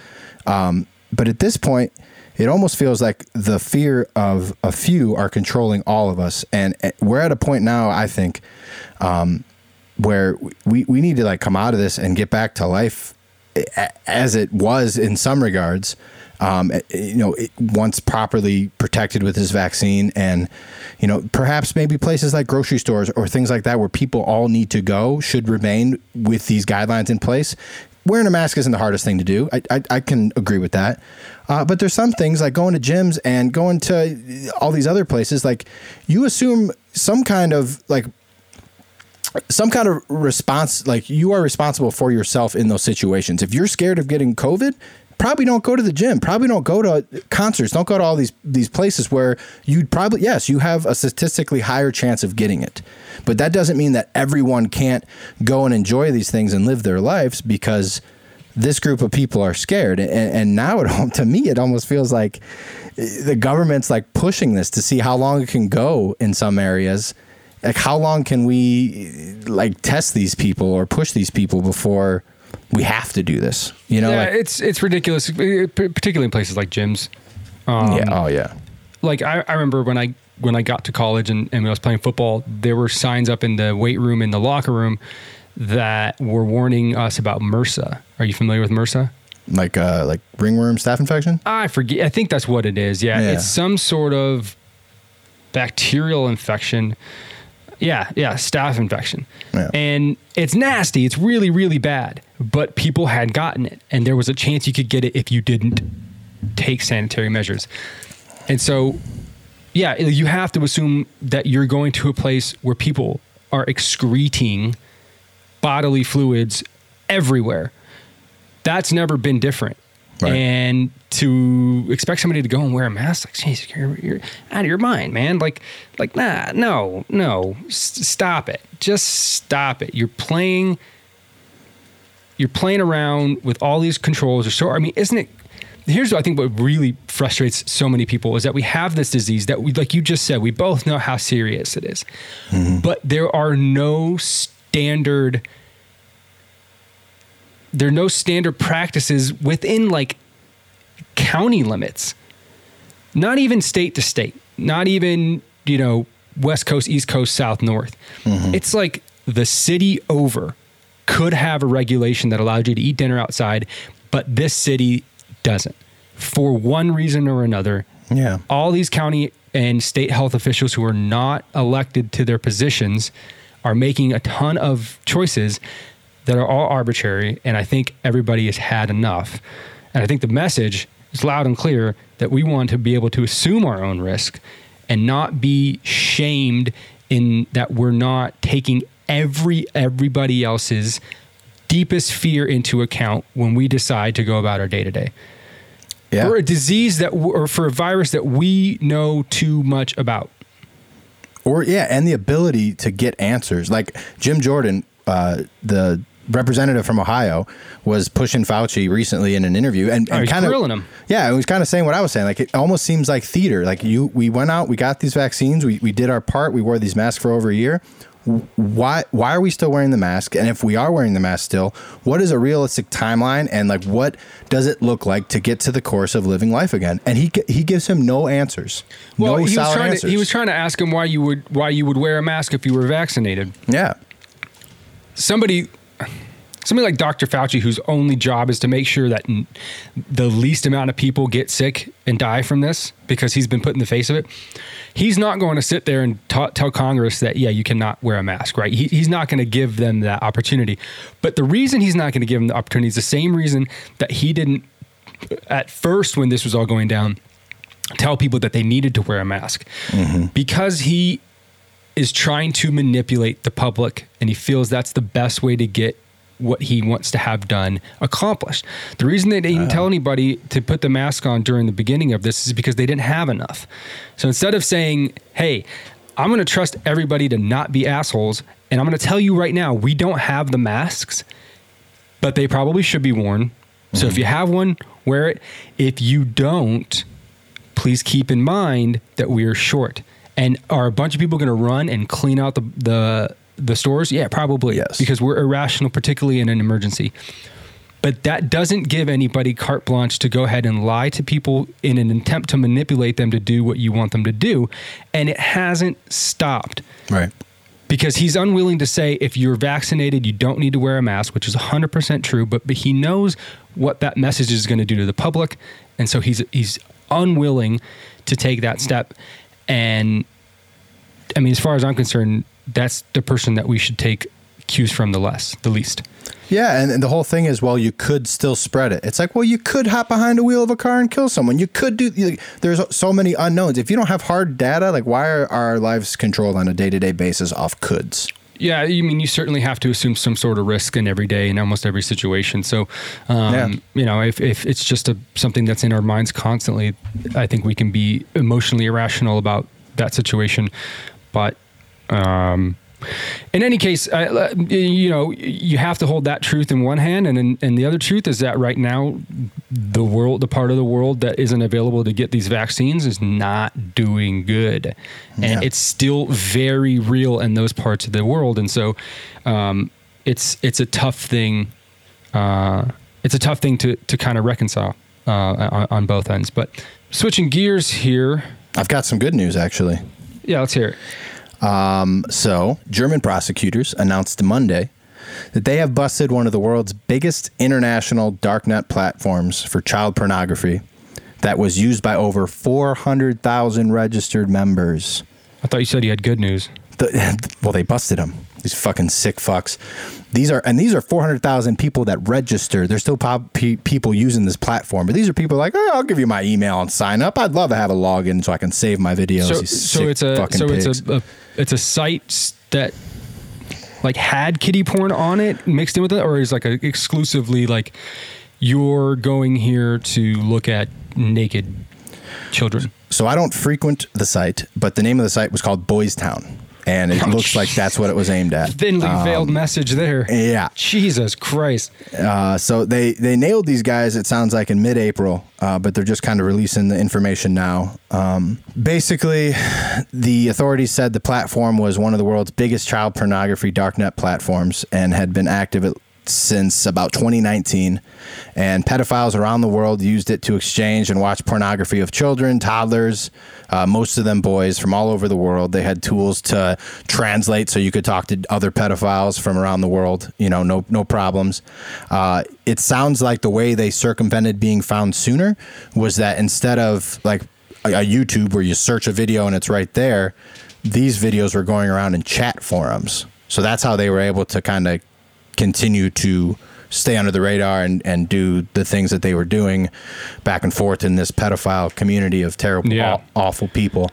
B: Um, but at this point, it almost feels like the fear of a few are controlling all of us, and we're at a point now. I think um, where we we need to like come out of this and get back to life as it was in some regards um, you know, once properly protected with this vaccine, and you know, perhaps maybe places like grocery stores or things like that where people all need to go should remain with these guidelines in place. Wearing a mask isn't the hardest thing to do. I, I, I can agree with that. Uh, but there's some things like going to gyms and going to all these other places. Like you assume some kind of like some kind of response like you are responsible for yourself in those situations if you're scared of getting covid probably don't go to the gym, probably don't go to concerts, don't go to all these these places where you'd probably yes, you have a statistically higher chance of getting it. But that doesn't mean that everyone can't go and enjoy these things and live their lives because this group of people are scared. And, and now it, to me, it almost feels like the government's like pushing this to see how long it can go in some areas. Like how long can we like test these people or push these people before we have to do this. You know,
A: yeah,
B: like,
A: it's it's ridiculous, particularly in places like gyms.
B: Um, yeah. Oh yeah.
A: Like I, I remember when I when I got to college and, and when I was playing football, there were signs up in the weight room in the locker room that were warning us about MRSA. Are you familiar with MRSA?
B: like uh, like ringworm staph infection.
A: I forget. I think that's what it is. Yeah,
B: Yeah.
A: it's some sort of bacterial infection. Yeah, yeah, staph infection.
B: Yeah.
A: And it's nasty. It's really, really bad. But people had gotten it, and there was a chance you could get it if you didn't take sanitary measures. And so, yeah, you have to assume that you're going to a place where people are excreting bodily fluids everywhere. That's never been different.
B: Right.
A: And to expect somebody to go and wear a mask, like, geez, you're, you're out of your mind, man. Like, like, nah, no, no, S- stop it. Just stop it. You're playing, you're playing around with all these controls. Or so, I mean, isn't it? Here's what I think what really frustrates so many people is that we have this disease that we, like you just said, we both know how serious it is. Mm-hmm. but there are no standard there are no standard practices within like county limits not even state to state not even you know west coast east coast south north mm-hmm. it's like the city over could have a regulation that allowed you to eat dinner outside but this city doesn't for one reason or another
B: Yeah.
A: all these county and state health officials who are not elected to their positions are making a ton of choices that are all arbitrary. And I think everybody has had enough. And I think the message is loud and clear that we want to be able to assume our own risk and not be shamed in that we're not taking every everybody else's deepest fear into account when we decide to go about our day to day for a disease that or for a virus that we know too much about.
B: or yeah, and the ability to get answers. Like Jim Jordan, uh, the representative from Ohio, was pushing Fauci recently in an interview and,
A: Oh,
B: and
A: he's
B: kind of
A: him.
B: Yeah, he was kind of saying what I was saying. Like it almost seems like theater. Like you, we went out, we got these vaccines, we, we did our part, we wore these masks for over a year. Why why are we still wearing the mask? And if we are wearing the mask still, what is a realistic timeline? And like, what does it look like to get to the course of living life again? And he he gives him no answers.
A: Well,
B: no
A: he was
B: solid
A: trying
B: answers.
A: to he was trying to ask him why you would why you would wear a mask if you were vaccinated.
B: yeah.
A: Somebody somebody like Dr. Fauci whose only job is to make sure that n- the least amount of people get sick and die from this because he's been put in the face of it. He's not going to sit there and ta- tell Congress that yeah, you cannot wear a mask, right? He, he's not going to give them that opportunity. But the reason he's not going to give them the opportunity is the same reason that he didn't at first when this was all going down tell people that they needed to wear a mask mm-hmm. because he is trying to manipulate the public and he feels that's the best way to get what he wants to have done accomplished. The reason they didn't tell anybody to put the mask on during the beginning of this is because they didn't have enough. So instead of saying, hey, I'm going to trust everybody to not be assholes, and I'm going to tell you right now, we don't have the masks, but they probably should be worn. So if mm-hmm. you have one, wear it. If you don't, please keep in mind that we are short. And are a bunch of people going to run and clean out the, the the stores? Yeah, probably.
B: Yes.
A: Because we're irrational, particularly in an emergency. But that doesn't give anybody carte blanche to go ahead and lie to people in an attempt to manipulate them to do what you want them to do. And it hasn't stopped
B: Right.
A: because he's unwilling to say if you're vaccinated you don't need to wear a mask which is 100% true but, but he knows what that message is going to do to the public and so he's he's unwilling to take that step and i mean as far as i'm concerned that's the person that we should take cues from the less the least
B: Yeah, and, and the whole thing is, well, you could still spread it. It's like, well, you could hop behind a wheel of a car and kill someone. You could do. You, there's so many unknowns. If you don't have hard data, like why are our lives controlled on a day to day basis off coulds?
A: Yeah, you mean you certainly have to assume some sort of risk in every day in almost every situation. So, um,
B: Yeah.
A: you know, if, if it's just a something that's in our minds constantly, I think we can be emotionally irrational about that situation. But um, in any case, I, you know, you have to hold that truth in one hand, and and the other truth is that right now, the world, the part of the world that isn't available to get these vaccines, is not doing good, and
B: Yeah.
A: it's still very real in those parts of the world, and so um, it's it's a tough thing. Uh, it's a tough thing to to kind of reconcile uh, on, on both ends. But switching gears here,
B: I've got some good news actually.
A: yeah, let's hear it.
B: Um, so, German prosecutors announced Monday that they have busted one of the world's biggest international darknet platforms for child pornography that was used by over 400,000 registered members.
A: I thought you said you had good news.
B: The, well, they busted them. These fucking sick fucks. These are and these are 400,000 people that register. There's still pop, pe- people using this platform, but these are people like, oh, I'll give you my email and sign up. I'd love to have a login so I can save my videos.
A: So, so it's a so
B: pigs.
A: it's a, a it's a site that like had kiddie porn on it mixed in with it, or is like a exclusively like you're going here to look at naked children.
B: So I don't frequent the site, but the name of the site was called Boys Town, and it looks like that's what it was aimed at.
A: Thinly veiled message there.
B: Um, yeah.
A: Jesus Christ.
B: Uh, so they they nailed these guys. It sounds like in mid-April, uh, but they're just kind of releasing the information now. Um, basically, the authorities said the platform was one of the world's biggest child pornography darknet platforms and had been active at, since about 2019. And pedophiles around the world used it to exchange and watch pornography of children, toddlers, uh, most of them boys from all over the world. They had tools to translate so you could talk to other pedophiles from around the world. You know, no no problems. Uh, it sounds like the way they circumvented being found sooner was that instead of like a, a YouTube where you search a video and it's right there, these videos were going around in chat forums. So that's how they were able to kind of continue to stay under the radar and, and do the things that they were doing back and forth in this pedophile community of terrible,
A: Yeah.
B: aw- awful people.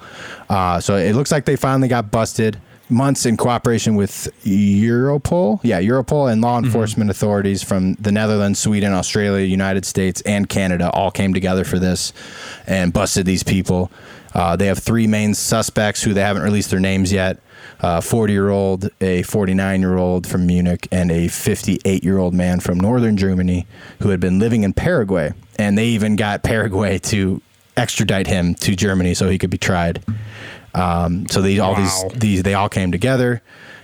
B: Uh, so it looks like they finally got busted. Months in cooperation with Europol, yeah, Europol and law enforcement authorities from the Netherlands, Sweden, Australia, United States, and Canada all came together for this and busted these people. Uh, they have three main suspects who they haven't released their names yet a 40 year old, a 49 year old from Munich, and a 58 year old man from northern Germany who had been living in Paraguay. And they even got Paraguay to extradite him to Germany so he could be tried. Um, so these all
A: Wow.
B: these these they all came together,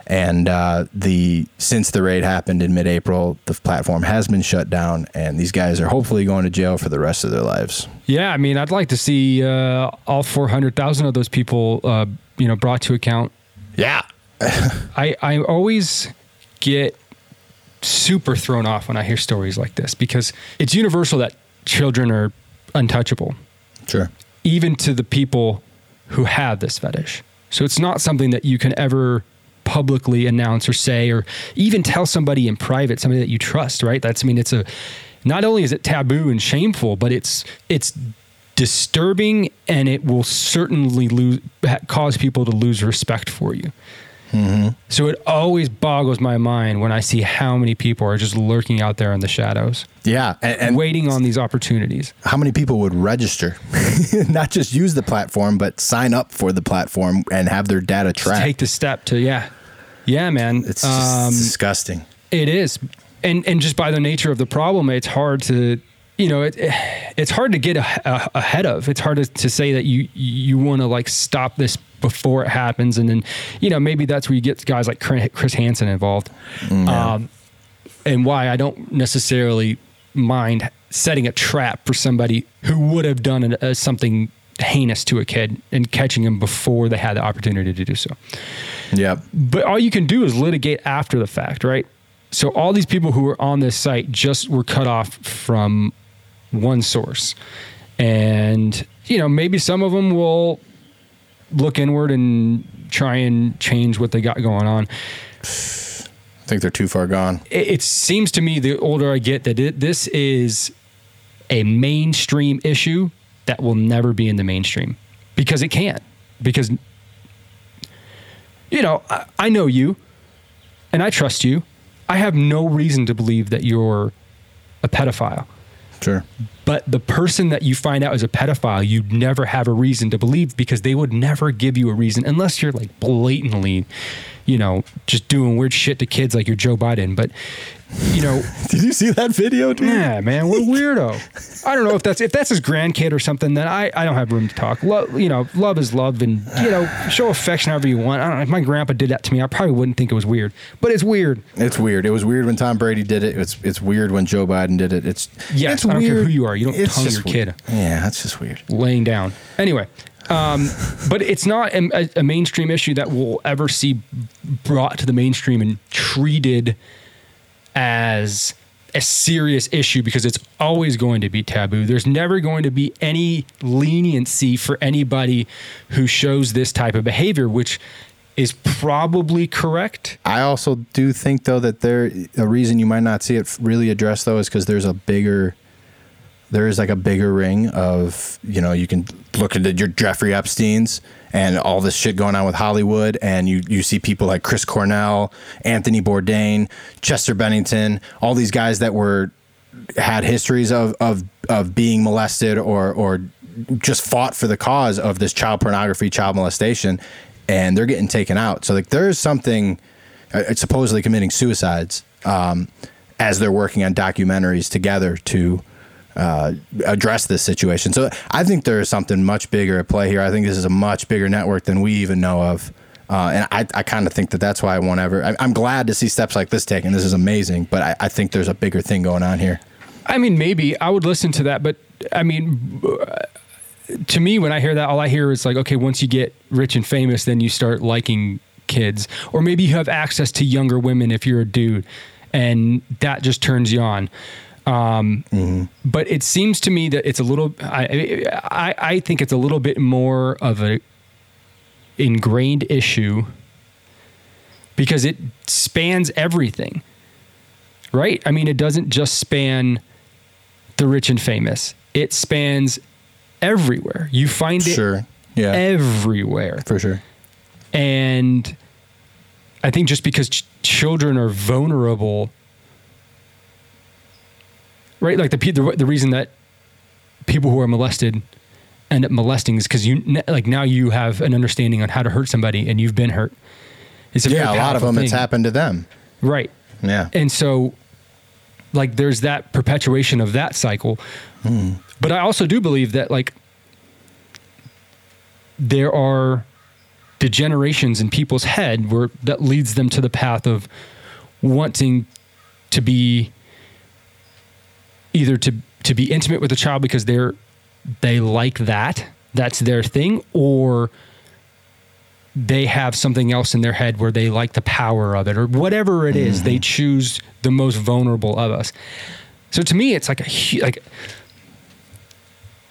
B: and uh, the since the raid happened in mid April, the platform has been shut down, and these guys are hopefully going to jail for the rest of their lives.
A: Yeah, I mean, I'd like to see uh, all 400,000 of those people, uh, you know, brought to account.
B: Yeah,
A: I, I always get super thrown off when I hear stories like this because it's universal that children are untouchable,
B: sure.
A: even to the people who have this fetish. So it's not something that you can ever publicly announce or say or even tell somebody in private, somebody that you trust, right? That's I mean it's a not only is it taboo and shameful, but it's it's disturbing and it will certainly lose cause people to lose respect for you. So it always boggles my mind when I see how many people are just lurking out there in the shadows,
B: Yeah, and, and
A: waiting on these opportunities.
B: how many people would register, not just use the platform, but sign up for the platform and have their data tracked?
A: Take the step to yeah, yeah, man.
B: it's
A: Um,
B: disgusting.
A: It is, and and just by the nature of the problem, it's hard to you know it, it's hard to get a, a, ahead of. It's hard to, to say that you you want to like stop this before it happens, and then you know maybe that's where you get guys like Chris Hansen involved, um, and why I don't necessarily mind setting a trap for somebody who would have done an, uh, something heinous to a kid and catching him before they had the opportunity to do so.
B: Yeah,
A: but all you can do is litigate after the fact, right? So all these people who were on this site just were cut off from one source. And, you know, maybe some of them will look inward and try and change what they got going on.
B: I think they're too far gone.
A: It, it seems to me the older I get that it, this is a mainstream issue that will never be in the mainstream because it can't. Because, you know, I, I know you and I trust you. I have no reason to believe that you're a pedophile.
B: Sure.
A: But the person that you find out is a pedophile, you'd never have a reason to believe because they would never give you a reason unless you're like blatantly, you know, just doing weird shit to kids like you're Joe Biden. But, you know,
B: Did you see that video, dude?
A: yeah, man, what a weirdo. I don't know if that's if that's his grandkid or something. Then I, I don't have room to talk. Love, you know, love is love, and you know, show affection however you want. I don't know if my grandpa did that to me. I probably wouldn't think it was weird, but it's weird.
B: It's weird. It was weird when Tom Brady did it. It's it's weird when Joe Biden did it. It's
A: Yes,
B: it's
A: I don't care
B: weird.
A: who you are. You don't
B: It's
A: tongue your
B: weird.
A: kid.
B: Yeah, that's just weird.
A: laying down. Anyway, um, but it's not a, a mainstream issue that we'll ever see brought to the mainstream and treated as a serious issue because it's always going to be taboo. There's never going to be any leniency for anybody who shows this type of behavior, which is probably correct.
B: I also do think though that there a reason you might not see it really addressed though is because there's a bigger there is like a bigger ring of you know you can look at your Jeffrey Epstein's and all this shit going on with Hollywood and you you see people like Chris Cornell, Anthony Bourdain, Chester Bennington, all these guys that were had histories of of of being molested or or just fought for the cause of this child pornography, child molestation, and they're getting taken out. So like there's something uh, supposedly committing suicides um, as they're working on documentaries together to uh, address this situation. So I think there is something much bigger at play here. I think this is a much bigger network than we even know of. Uh, and I, I kind of think that that's why I won't ever. I, am glad to see steps like this taken. This is amazing, but I, I think there's a bigger thing going on here.
A: I mean, maybe I would listen to that, but I mean, to me, when I hear that, all I hear is like, okay, once you get rich and famous, then you start liking kids, or maybe you have access to younger women if you're a dude, and that just turns you on. Um, mm-hmm. But it seems to me that it's a little. I, I I think it's a little bit more of a ingrained issue because it spans everything, right? I mean, it doesn't just span the rich and famous. It spans everywhere. You find it sure. yeah. everywhere.
B: For sure.
A: And I think just because ch- children are vulnerable, right? Like the, the the reason that people who are molested end up molesting is because you like now you have an understanding on how to hurt somebody and you've been hurt.
B: It's a yeah, a lot of them. Thing. It's happened to them.
A: Right.
B: Yeah.
A: And so, like, there's that perpetuation of that cycle. Hmm. But I also do believe that like there are degenerations in people's head where that leads them to the path of wanting to be either to to be intimate with a child because they're they like that that's their thing or they have something else in their head where they like the power of it or whatever it is, mm-hmm. they choose the most vulnerable of us so to me it's like a like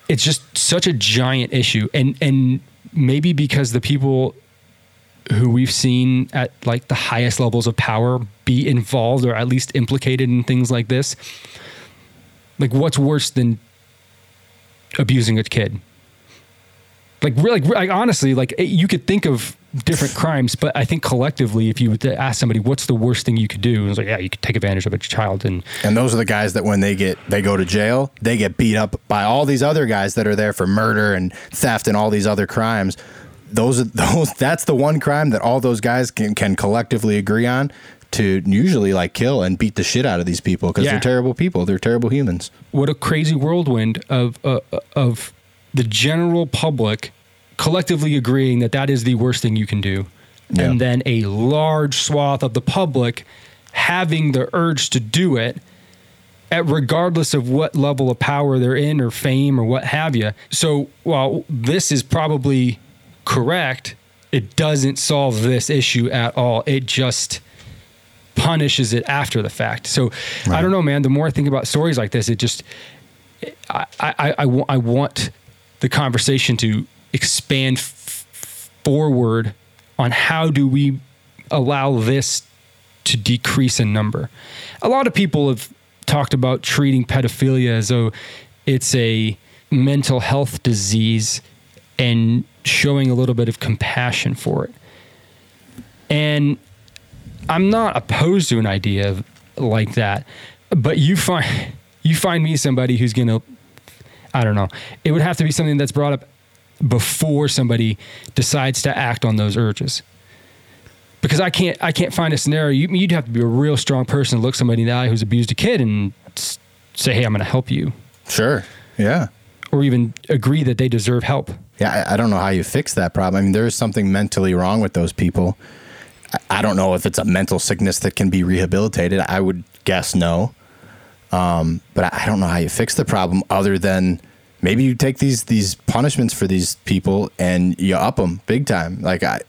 A: it's just such a giant issue and and maybe because the people who we've seen at like the highest levels of power be involved or at least implicated in things like this like what's worse than abusing a kid? Like really like, honestly like eh, you could think of different crimes but i think collectively if you would eh, ask somebody what's the worst thing you could do? It's like yeah you could take advantage of a child and
B: and those are the guys that when they get they go to jail they get beat up by all these other guys that are there for murder and theft and all these other crimes. Those are those that's the one crime that all those guys can can collectively agree on to usually like kill and beat the shit out of these people because yeah. they're terrible people they're terrible humans
A: what a crazy whirlwind of uh, of the general public collectively agreeing that that is the worst thing you can do. Yeah. And then a large swath of the public having the urge to do it at regardless of what level of power they're in or fame or what have you. So while this is probably correct, it doesn't solve this issue at all. It just punishes it after the fact. So right. I don't know, man. The more I think about stories like this, it just I I, I, I, I want the conversation to expand f- forward on how do we allow this to decrease in number. A lot of people have talked about treating pedophilia as though it's a mental health disease and showing a little bit of compassion for it. And I'm not opposed to an idea like that, but you find you find me somebody who's going to I don't know. It would have to be something that's brought up before somebody decides to act on those urges. Because I can't, I can't find a scenario. You, would have to be a real strong person to look somebody in the eye who's abused a kid and say, "Hey, I'm going to help you."
B: Sure. Yeah.
A: Or even agree that they deserve help.
B: Yeah, I, I don't know how you fix that problem. I mean, there is something mentally wrong with those people. I, don't know if it's a mental sickness that can be rehabilitated. I would guess no. Um, but I, I don't know how you fix the problem other than maybe you take these these punishments for these people and you up them big time. Like I,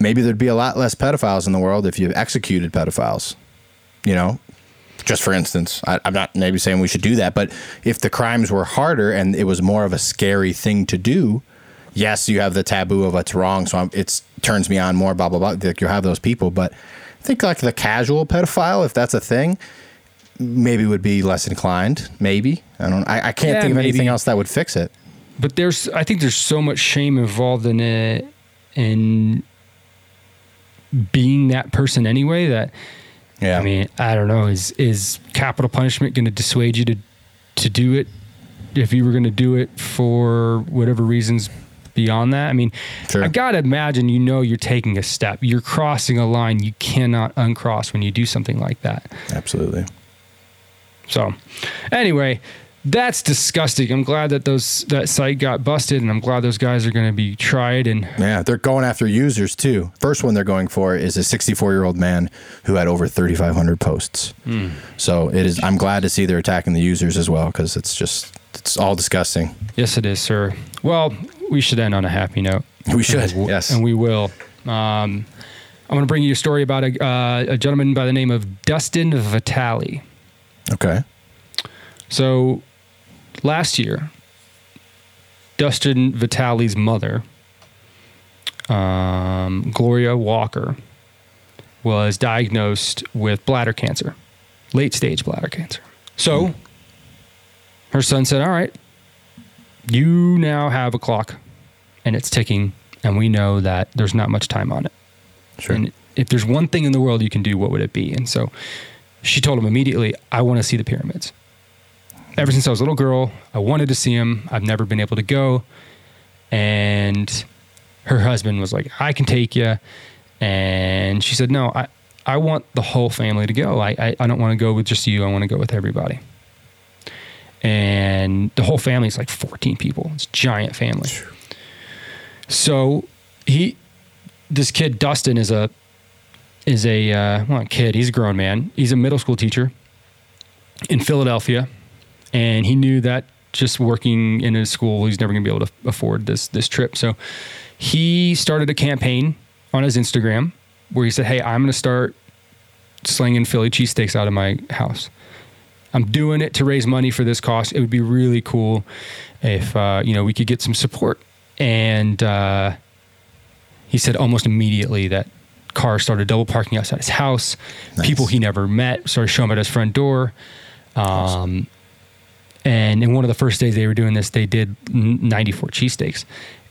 B: maybe there'd be a lot less pedophiles in the world if you executed pedophiles. You know, just for instance. I, I'm not maybe saying we should do that, but if the crimes were harder and it was more of a scary thing to do, yes, you have the taboo of what's wrong, so it turns me on more. Blah blah blah. Like you have those people, but I think like the casual pedophile, if that's a thing, maybe would be less inclined. Maybe I don't. I, I can't
A: Yeah,
B: think of
A: maybe.
B: anything else that would fix it.
A: but there's I think there's so much shame involved in it in being that person anyway that
B: Yeah,
A: I mean I don't know is is capital punishment going to dissuade you to to do it if you were going to do it for whatever reasons beyond that I mean
B: Sure.
A: I got to imagine you know you're taking a step you're crossing a line you cannot uncross when you do something like that
B: absolutely.
A: so, anyway, that's disgusting. I'm glad that those that site got busted, and I'm glad those guys are going to be tried. And
B: Yeah, they're going after users too. First one they're going for is a 64 year old man who had over 3,500 posts. Hmm. So it is. I'm glad to see they're attacking the users as well because it's just it's all disgusting.
A: yes, it is, sir. Well, we should end on a happy note.
B: We should,
A: And w-
B: yes.
A: and we will. Um, I'm going to bring you a story about a, uh, a gentleman by the name of Dustin Vitale.
B: Okay.
A: So, last year, Dustin Vitale's mother, um, Gloria Walker, was diagnosed with bladder cancer, late stage bladder cancer. So, her son said, All right, you now have a clock and it's ticking, and we know that there's not much time on it.
B: Sure.
A: And if there's one thing in the world you can do, what would it be? And so she told him immediately, I want to see the pyramids. Ever since I was a little girl, I wanted to see them. I've never been able to go. And her husband was like, I can take you. And she said, No, I, I want the whole family to go. I, I, I don't want to go with just you. I want to go with everybody. And the whole family is like 14 people. It's a giant family. So he, this kid Dustin is a is a uh, well, kid. He's a grown man. He's a middle school teacher in Philadelphia, and he knew that just working in a school, he's never going to be able to afford this this trip. So he started a campaign on his Instagram where he said, "Hey, I'm going to start slinging Philly cheesesteaks out of my house. I'm doing it to raise money for this cost. It would be really cool if uh, you know we could get some support." And uh, he said almost immediately that cars started double parking outside his house.
B: Nice.
A: People he never met started showing up at his front door. Um, and in one of the first days they were doing this, they did 94 cheesesteaks.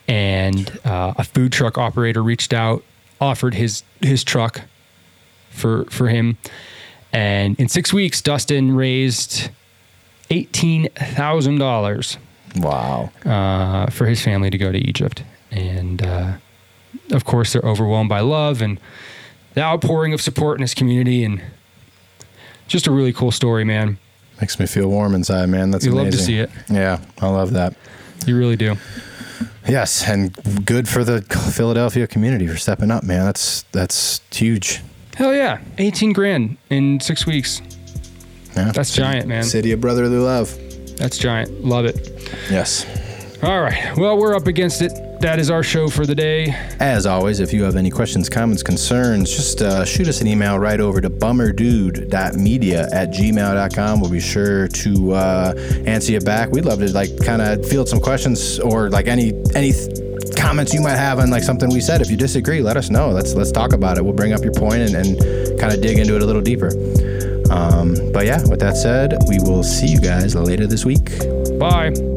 A: And uh, a food truck operator reached out, offered his his truck for for him. And in six weeks, Dustin raised eighteen thousand dollars
B: Wow.
A: uh, for his family to go to Egypt. And uh, of course, they're overwhelmed by love and the outpouring of support in his community. And just a really cool story, man.
B: Makes me feel warm inside, man. That's
A: You love to see it.
B: Yeah, I love that.
A: You really do.
B: Yes, and good for the Philadelphia community for stepping up, man. That's that's huge.
A: Hell yeah. 18 grand in six weeks.
B: Yeah.
A: That's giant, man.
B: City of brotherly love.
A: That's giant. Love it.
B: Yes.
A: All right. Well, we're up against it. That is our show for the day.
B: As always, if you have any questions, comments, concerns, just uh, shoot us an email right over to bummerdude.media at gmail.com. We'll be sure to uh, answer you back. We'd love to like kind of field some questions or like any any comments you might have on like something we said. If you disagree, let us know. Let's let's talk about it. We'll bring up your point and, and kind of dig into it a little deeper. Um, but yeah, with that said, we will see you guys later this week.
A: Bye.